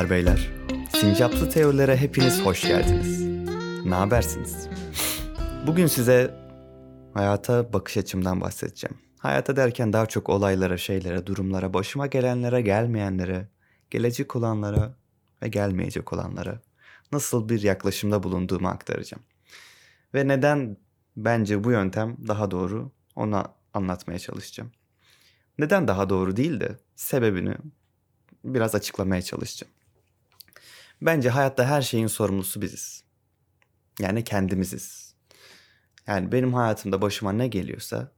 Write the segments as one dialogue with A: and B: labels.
A: Hanımlar beyler, Sincaplı Teorilere hepiniz hoş geldiniz. Ne habersiniz? Bugün size hayata bakış açımdan bahsedeceğim. Hayata derken daha çok olaylara, şeylere, durumlara, başıma gelenlere, gelmeyenlere, gelecek olanlara ve gelmeyecek olanlara nasıl bir yaklaşımda bulunduğumu aktaracağım. Ve neden bence bu yöntem daha doğru onu anlatmaya çalışacağım. Neden daha doğru değil de sebebini biraz açıklamaya çalışacağım. Bence hayatta her şeyin sorumlusu biziz. Yani kendimiziz. Yani benim hayatımda başıma ne geliyorsa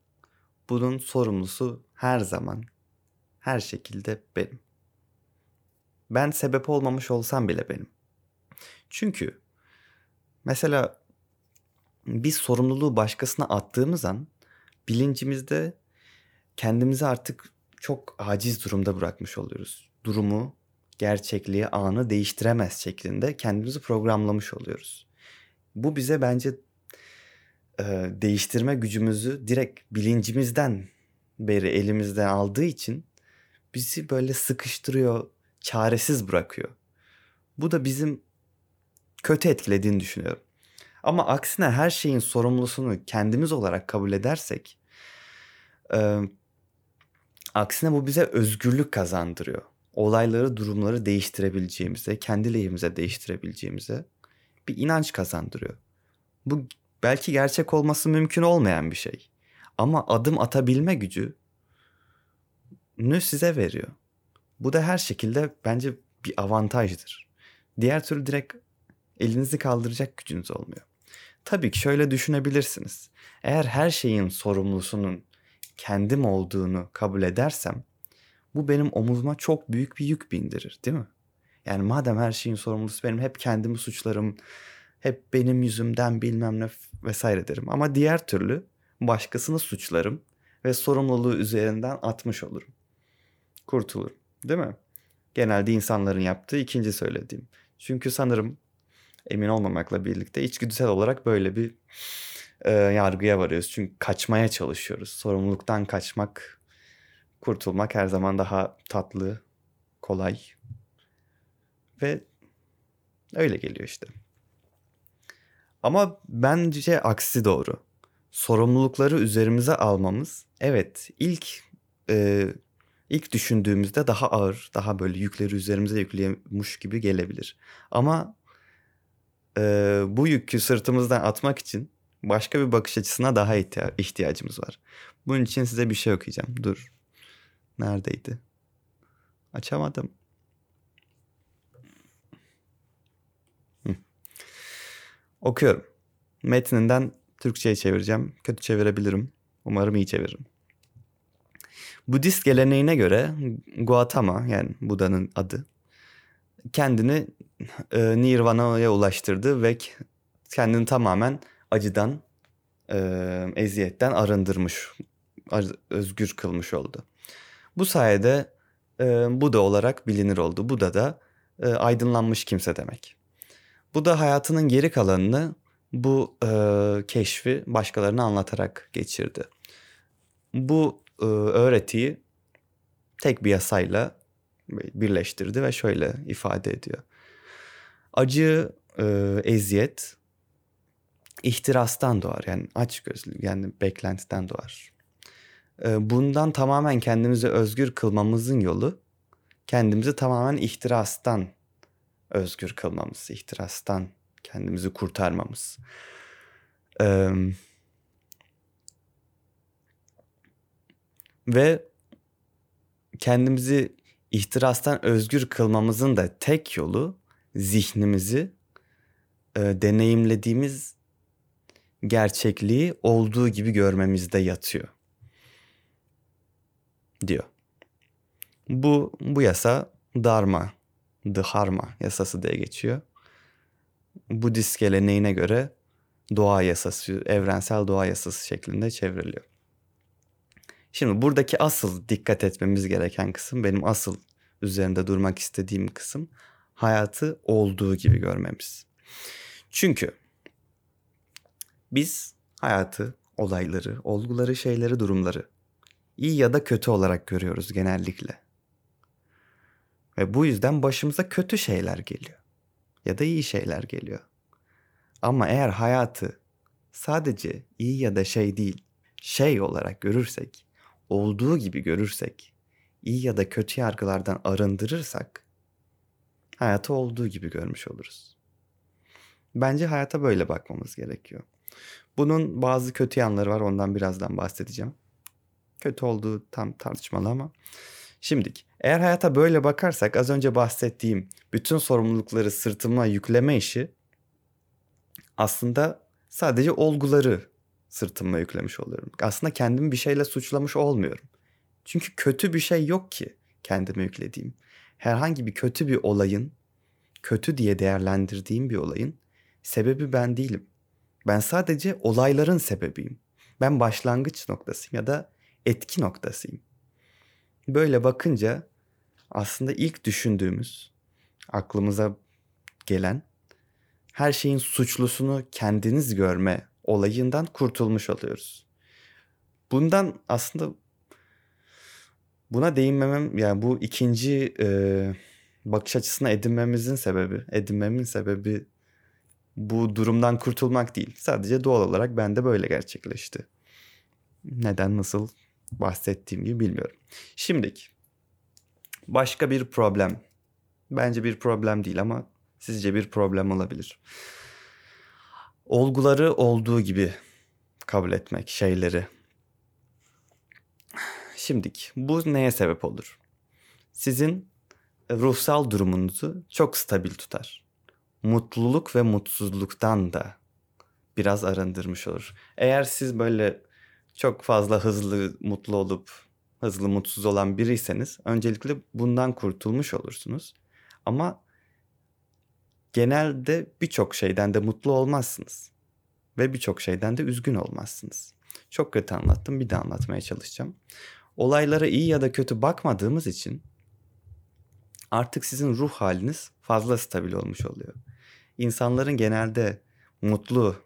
A: bunun sorumlusu her zaman her şekilde benim. Ben sebep olmamış olsam bile benim. Çünkü mesela biz sorumluluğu başkasına attığımız an bilincimizde kendimizi artık çok aciz durumda bırakmış oluyoruz. Durumu, gerçekliği, anı değiştiremez şeklinde kendimizi programlamış oluyoruz. Bu bize bence e, değiştirme gücümüzü direkt bilincimizden beri elimizden aldığı için bizi böyle sıkıştırıyor, çaresiz bırakıyor. Bu da bizim kötü etkilediğini düşünüyorum. Ama aksine her şeyin sorumlusunu kendimiz olarak kabul edersek e, aksine bu bize özgürlük kazandırıyor. Olayları, durumları değiştirebileceğimize, kendi lehimize değiştirebileceğimize bir inanç kazandırıyor. Bu belki gerçek olması mümkün olmayan bir şey. Ama adım atabilme gücü nü size veriyor. Bu da her şekilde bence bir avantajdır. Diğer türlü direkt elinizi kaldıracak gücünüz olmuyor. Tabii ki şöyle düşünebilirsiniz. Eğer her şeyin sorumlusunun kendim olduğunu kabul edersem bu benim omuzuma çok büyük bir yük bindirir değil mi? Yani madem her şeyin sorumlusu benim hep kendimi suçlarım, hep benim yüzümden bilmem ne vesaire derim. Ama diğer türlü başkasını suçlarım ve sorumluluğu üzerinden atmış olurum. Kurtulurum değil mi? Genelde insanların yaptığı ikinci söylediğim. Çünkü sanırım emin olmamakla birlikte içgüdüsel olarak böyle bir e, yargıya varıyoruz. Çünkü kaçmaya çalışıyoruz. Sorumluluktan kaçmak, kurtulmak her zaman daha tatlı, kolay ve öyle geliyor işte. Ama bence aksi doğru. Sorumlulukları üzerimize almamız evet ilk e, ilk düşündüğümüzde daha ağır, daha böyle yükleri üzerimize yüklüyormuş gibi gelebilir. Ama e, bu yükü sırtımızdan atmak için başka bir bakış açısına daha ihtiya- ihtiyacımız var. Bunun için size bir şey okuyacağım. Dur. Neredeydi? Açamadım. Hı. Okuyorum. Metninden Türkçe'ye çevireceğim. Kötü çevirebilirim. Umarım iyi çeviririm. Budist geleneğine göre Gautama yani Buda'nın adı kendini e, Nirvana'ya ulaştırdı ve kendini tamamen acıdan, e, eziyetten arındırmış, özgür kılmış oldu. Bu sayede e, Buda olarak bilinir oldu. Buda da e, aydınlanmış kimse demek. Bu da hayatının geri kalanını bu e, keşfi başkalarına anlatarak geçirdi. Bu e, öğretiyi tek bir yasayla birleştirdi ve şöyle ifade ediyor. Acı, e, eziyet ihtirastan doğar. Yani aç gözlü yani beklentiden doğar. E, bundan tamamen kendimizi özgür kılmamızın yolu kendimizi tamamen ihtirastan özgür kılmamız, ihtirastan kendimizi kurtarmamız. Ee, ve kendimizi ihtirastan özgür kılmamızın da tek yolu zihnimizi e, deneyimlediğimiz gerçekliği olduğu gibi görmemizde yatıyor. Diyor. Bu bu yasa Dharma, Dharma yasası diye geçiyor. Budist geleneğine göre doğa yasası, evrensel doğa yasası şeklinde çevriliyor. Şimdi buradaki asıl dikkat etmemiz gereken kısım, benim asıl üzerinde durmak istediğim kısım hayatı olduğu gibi görmemiz. Çünkü biz hayatı, olayları, olguları, şeyleri, durumları iyi ya da kötü olarak görüyoruz genellikle. Ve bu yüzden başımıza kötü şeyler geliyor. Ya da iyi şeyler geliyor. Ama eğer hayatı sadece iyi ya da şey değil, şey olarak görürsek, olduğu gibi görürsek, iyi ya da kötü yargılardan arındırırsak hayatı olduğu gibi görmüş oluruz. Bence hayata böyle bakmamız gerekiyor. Bunun bazı kötü yanları var ondan birazdan bahsedeceğim. Kötü olduğu tam tartışmalı ama. Şimdilik eğer hayata böyle bakarsak az önce bahsettiğim bütün sorumlulukları sırtıma yükleme işi aslında sadece olguları sırtıma yüklemiş oluyorum. Aslında kendimi bir şeyle suçlamış olmuyorum. Çünkü kötü bir şey yok ki kendime yüklediğim. Herhangi bir kötü bir olayın, kötü diye değerlendirdiğim bir olayın sebebi ben değilim. Ben sadece olayların sebebiyim. Ben başlangıç noktasıyım ya da etki noktasıyım. Böyle bakınca aslında ilk düşündüğümüz, aklımıza gelen her şeyin suçlusunu kendiniz görme olayından kurtulmuş oluyoruz. Bundan aslında buna değinmemem yani bu ikinci e, bakış açısına edinmemizin sebebi, edinmemin sebebi bu durumdan kurtulmak değil. Sadece doğal olarak bende böyle gerçekleşti. Neden nasıl bahsettiğim gibi bilmiyorum. Şimdiki başka bir problem. Bence bir problem değil ama sizce bir problem olabilir. Olguları olduğu gibi kabul etmek şeyleri. Şimdiki bu neye sebep olur? Sizin ruhsal durumunuzu çok stabil tutar. Mutluluk ve mutsuzluktan da biraz arındırmış olur. Eğer siz böyle çok fazla hızlı mutlu olup hızlı mutsuz olan biriyseniz öncelikle bundan kurtulmuş olursunuz. Ama genelde birçok şeyden de mutlu olmazsınız. Ve birçok şeyden de üzgün olmazsınız. Çok kötü anlattım bir de anlatmaya çalışacağım. Olaylara iyi ya da kötü bakmadığımız için artık sizin ruh haliniz fazla stabil olmuş oluyor. İnsanların genelde mutlu,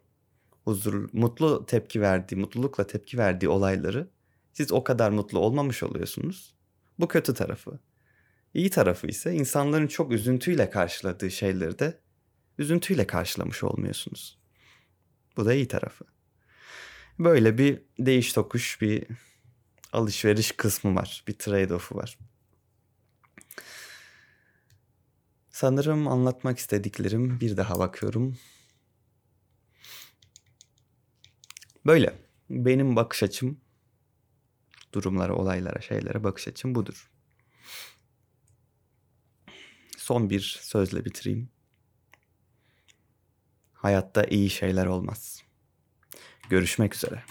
A: huzur, mutlu tepki verdiği, mutlulukla tepki verdiği olayları siz o kadar mutlu olmamış oluyorsunuz. Bu kötü tarafı. İyi tarafı ise insanların çok üzüntüyle karşıladığı şeyleri de üzüntüyle karşılamış olmuyorsunuz. Bu da iyi tarafı. Böyle bir değiş tokuş bir alışveriş kısmı var. Bir trade-off'u var. Sanırım anlatmak istediklerim bir daha bakıyorum. Böyle. Benim bakış açım durumlara, olaylara, şeylere bakış açım budur. Son bir sözle bitireyim. Hayatta iyi şeyler olmaz. Görüşmek üzere.